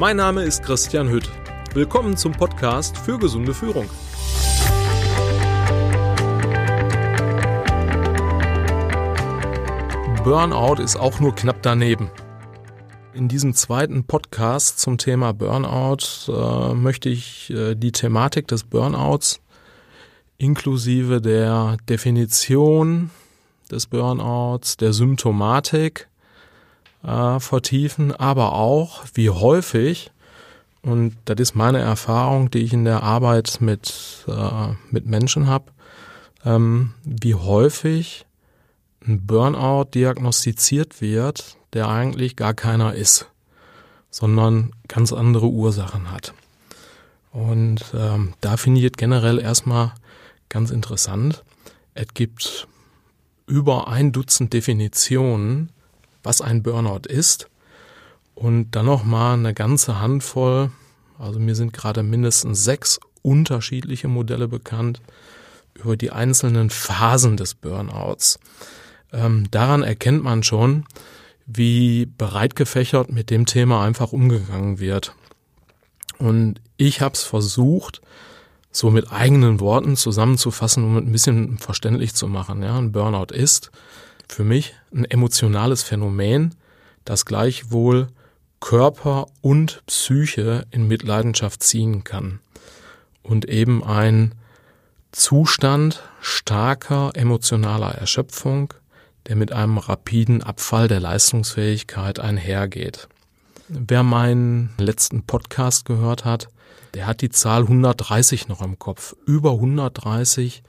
Mein Name ist Christian Hütt. Willkommen zum Podcast für gesunde Führung. Burnout ist auch nur knapp daneben. In diesem zweiten Podcast zum Thema Burnout äh, möchte ich äh, die Thematik des Burnouts inklusive der Definition des Burnouts, der Symptomatik äh, vertiefen, aber auch, wie häufig, und das ist meine Erfahrung, die ich in der Arbeit mit, äh, mit Menschen habe, ähm, wie häufig ein Burnout diagnostiziert wird, der eigentlich gar keiner ist, sondern ganz andere Ursachen hat. Und ähm, da finde ich es generell erstmal ganz interessant. Es gibt über ein Dutzend Definitionen, was ein Burnout ist. Und dann noch mal eine ganze Handvoll, also mir sind gerade mindestens sechs unterschiedliche Modelle bekannt über die einzelnen Phasen des Burnouts. Ähm, daran erkennt man schon, wie breit gefächert mit dem Thema einfach umgegangen wird. Und ich habe es versucht, so mit eigenen Worten zusammenzufassen, um es ein bisschen verständlich zu machen. Ja, ein Burnout ist für mich ein emotionales Phänomen, das gleichwohl Körper und Psyche in Mitleidenschaft ziehen kann und eben ein Zustand starker emotionaler Erschöpfung, der mit einem rapiden Abfall der Leistungsfähigkeit einhergeht. Wer meinen letzten Podcast gehört hat, der hat die Zahl 130 noch im Kopf. Über 130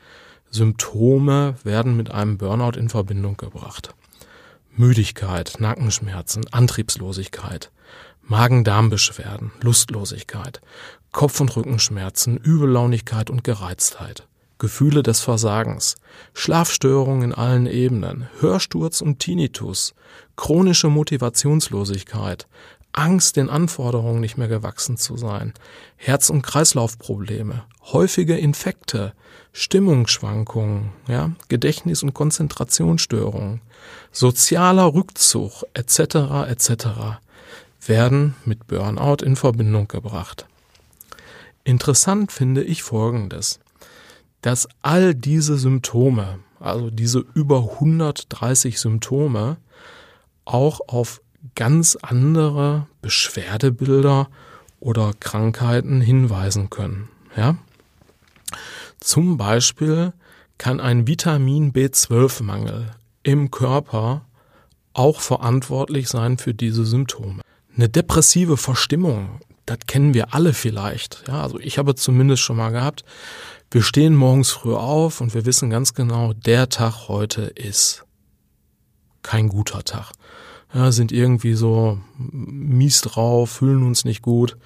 Symptome werden mit einem Burnout in Verbindung gebracht. Müdigkeit, Nackenschmerzen, Antriebslosigkeit, Magen-Darm-Beschwerden, Lustlosigkeit, Kopf- und Rückenschmerzen, Übellaunigkeit und Gereiztheit, Gefühle des Versagens, Schlafstörungen in allen Ebenen, Hörsturz und Tinnitus, chronische Motivationslosigkeit, Angst, den Anforderungen nicht mehr gewachsen zu sein, Herz- und Kreislaufprobleme, häufige Infekte, Stimmungsschwankungen, ja, Gedächtnis- und Konzentrationsstörungen, sozialer Rückzug etc. etc. werden mit Burnout in Verbindung gebracht. Interessant finde ich Folgendes, dass all diese Symptome, also diese über 130 Symptome, auch auf ganz andere Beschwerdebilder oder Krankheiten hinweisen können. Ja? Zum Beispiel kann ein Vitamin B12-Mangel im Körper auch verantwortlich sein für diese Symptome. Eine depressive Verstimmung, das kennen wir alle vielleicht. Ja, also ich habe zumindest schon mal gehabt. Wir stehen morgens früh auf und wir wissen ganz genau, der Tag heute ist kein guter Tag ja, sind irgendwie so mies drauf, fühlen uns nicht gut.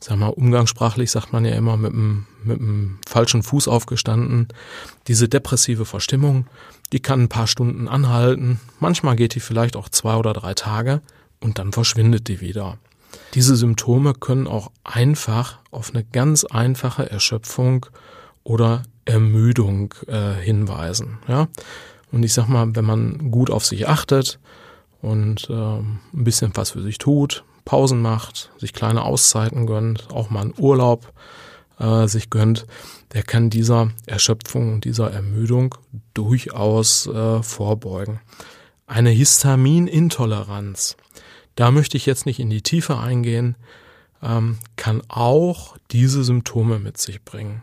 Sag mal, umgangssprachlich sagt man ja immer mit dem, mit dem falschen Fuß aufgestanden. Diese depressive Verstimmung, die kann ein paar Stunden anhalten. Manchmal geht die vielleicht auch zwei oder drei Tage und dann verschwindet die wieder. Diese Symptome können auch einfach auf eine ganz einfache Erschöpfung oder Ermüdung äh, hinweisen. Ja? Und ich sag mal, wenn man gut auf sich achtet, und äh, ein bisschen was für sich tut, Pausen macht, sich kleine Auszeiten gönnt, auch mal einen Urlaub äh, sich gönnt, der kann dieser Erschöpfung und dieser Ermüdung durchaus äh, vorbeugen. Eine Histaminintoleranz, da möchte ich jetzt nicht in die Tiefe eingehen, ähm, kann auch diese Symptome mit sich bringen.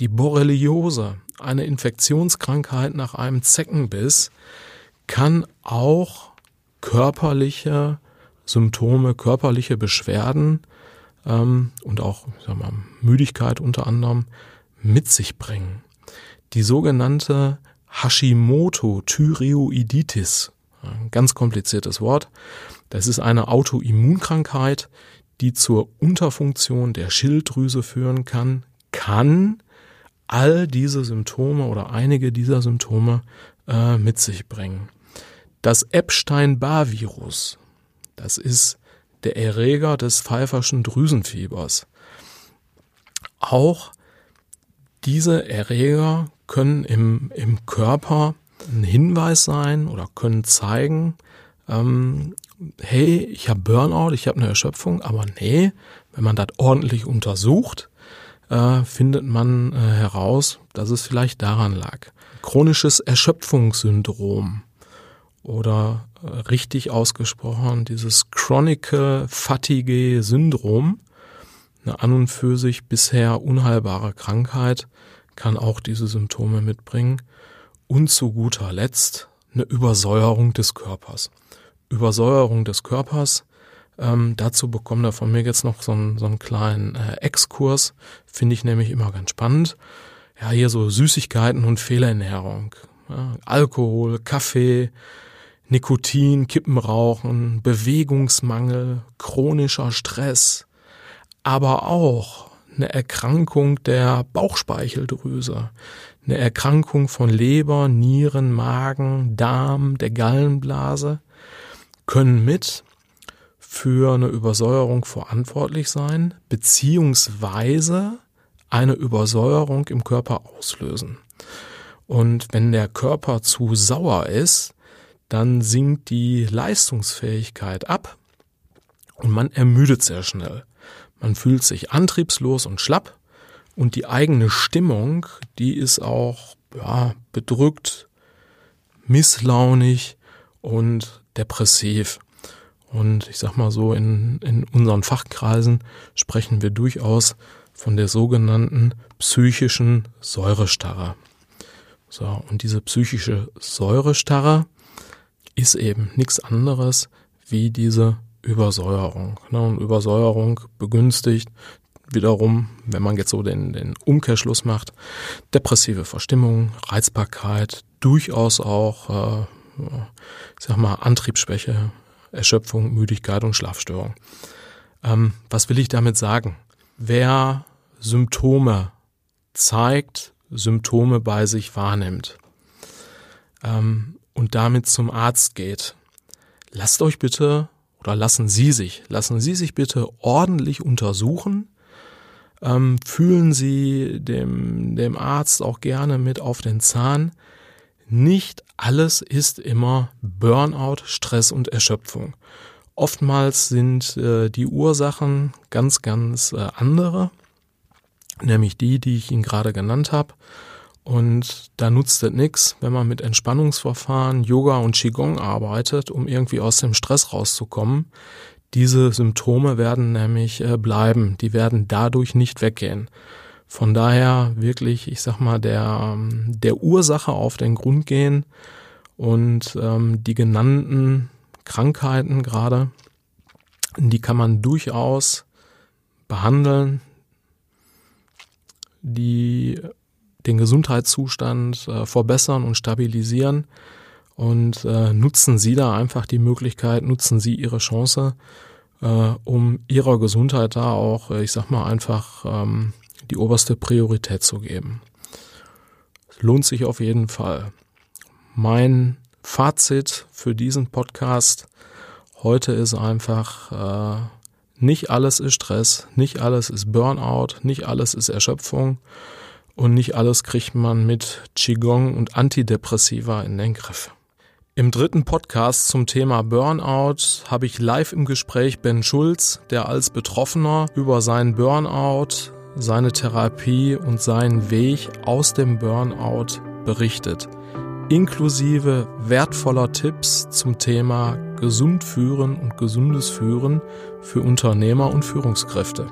Die Borreliose, eine Infektionskrankheit nach einem Zeckenbiss, kann auch körperliche Symptome, körperliche Beschwerden ähm, und auch sag mal, Müdigkeit unter anderem mit sich bringen. Die sogenannte Hashimoto-Thyreoiditis, ganz kompliziertes Wort, das ist eine Autoimmunkrankheit, die zur Unterfunktion der Schilddrüse führen kann, kann all diese Symptome oder einige dieser Symptome äh, mit sich bringen. Das Epstein-Barr-Virus, das ist der Erreger des pfeiferschen Drüsenfiebers. Auch diese Erreger können im, im Körper ein Hinweis sein oder können zeigen, ähm, hey, ich habe Burnout, ich habe eine Erschöpfung, aber nee, wenn man das ordentlich untersucht, äh, findet man äh, heraus, dass es vielleicht daran lag. Chronisches Erschöpfungssyndrom oder äh, richtig ausgesprochen dieses Chronic Fatigue Syndrom, eine an und für sich bisher unheilbare Krankheit, kann auch diese Symptome mitbringen. Und zu guter Letzt eine Übersäuerung des Körpers. Übersäuerung des Körpers. Ähm, dazu bekommt er von mir jetzt noch so einen, so einen kleinen äh, Exkurs. Finde ich nämlich immer ganz spannend. Ja, hier so Süßigkeiten und Fehlernährung. Ja, Alkohol, Kaffee, Nikotin, Kippenrauchen, Bewegungsmangel, chronischer Stress, aber auch eine Erkrankung der Bauchspeicheldrüse, eine Erkrankung von Leber, Nieren, Magen, Darm, der Gallenblase, können mit für eine Übersäuerung verantwortlich sein, beziehungsweise eine Übersäuerung im Körper auslösen. Und wenn der Körper zu sauer ist, dann sinkt die Leistungsfähigkeit ab und man ermüdet sehr schnell. Man fühlt sich antriebslos und schlapp und die eigene Stimmung, die ist auch ja, bedrückt, misslaunig und depressiv. Und ich sag mal so, in, in unseren Fachkreisen sprechen wir durchaus von der sogenannten psychischen Säurestarre. So, und diese psychische Säurestarre ist eben nichts anderes wie diese Übersäuerung. Ne? Und Übersäuerung begünstigt wiederum, wenn man jetzt so den, den Umkehrschluss macht, depressive Verstimmung, Reizbarkeit, durchaus auch, äh, ich sag mal, Antriebsschwäche, Erschöpfung, Müdigkeit und Schlafstörung. Ähm, was will ich damit sagen? Wer Symptome zeigt, Symptome bei sich wahrnimmt ähm, und damit zum Arzt geht, lasst euch bitte oder lassen Sie sich, lassen Sie sich bitte ordentlich untersuchen. Ähm, fühlen Sie dem, dem Arzt auch gerne mit auf den Zahn. Nicht alles ist immer Burnout, Stress und Erschöpfung. Oftmals sind äh, die Ursachen ganz, ganz äh, andere, nämlich die, die ich Ihnen gerade genannt habe. Und da nutzt es nichts, wenn man mit Entspannungsverfahren, Yoga und Qigong arbeitet, um irgendwie aus dem Stress rauszukommen. Diese Symptome werden nämlich äh, bleiben, die werden dadurch nicht weggehen. Von daher wirklich, ich sag mal, der, ähm, der Ursache auf den Grund gehen und ähm, die genannten Krankheiten gerade, die kann man durchaus behandeln. Die den Gesundheitszustand äh, verbessern und stabilisieren. Und äh, nutzen Sie da einfach die Möglichkeit, nutzen Sie Ihre Chance, äh, um Ihrer Gesundheit da auch, äh, ich sag mal, einfach ähm, die oberste Priorität zu geben. lohnt sich auf jeden Fall. Mein Fazit für diesen Podcast heute ist einfach, äh, nicht alles ist Stress, nicht alles ist Burnout, nicht alles ist Erschöpfung und nicht alles kriegt man mit Qigong und Antidepressiva in den Griff. Im dritten Podcast zum Thema Burnout habe ich live im Gespräch Ben Schulz, der als Betroffener über seinen Burnout, seine Therapie und seinen Weg aus dem Burnout berichtet, inklusive wertvoller Tipps zum Thema gesund führen und gesundes Führen für Unternehmer und Führungskräfte.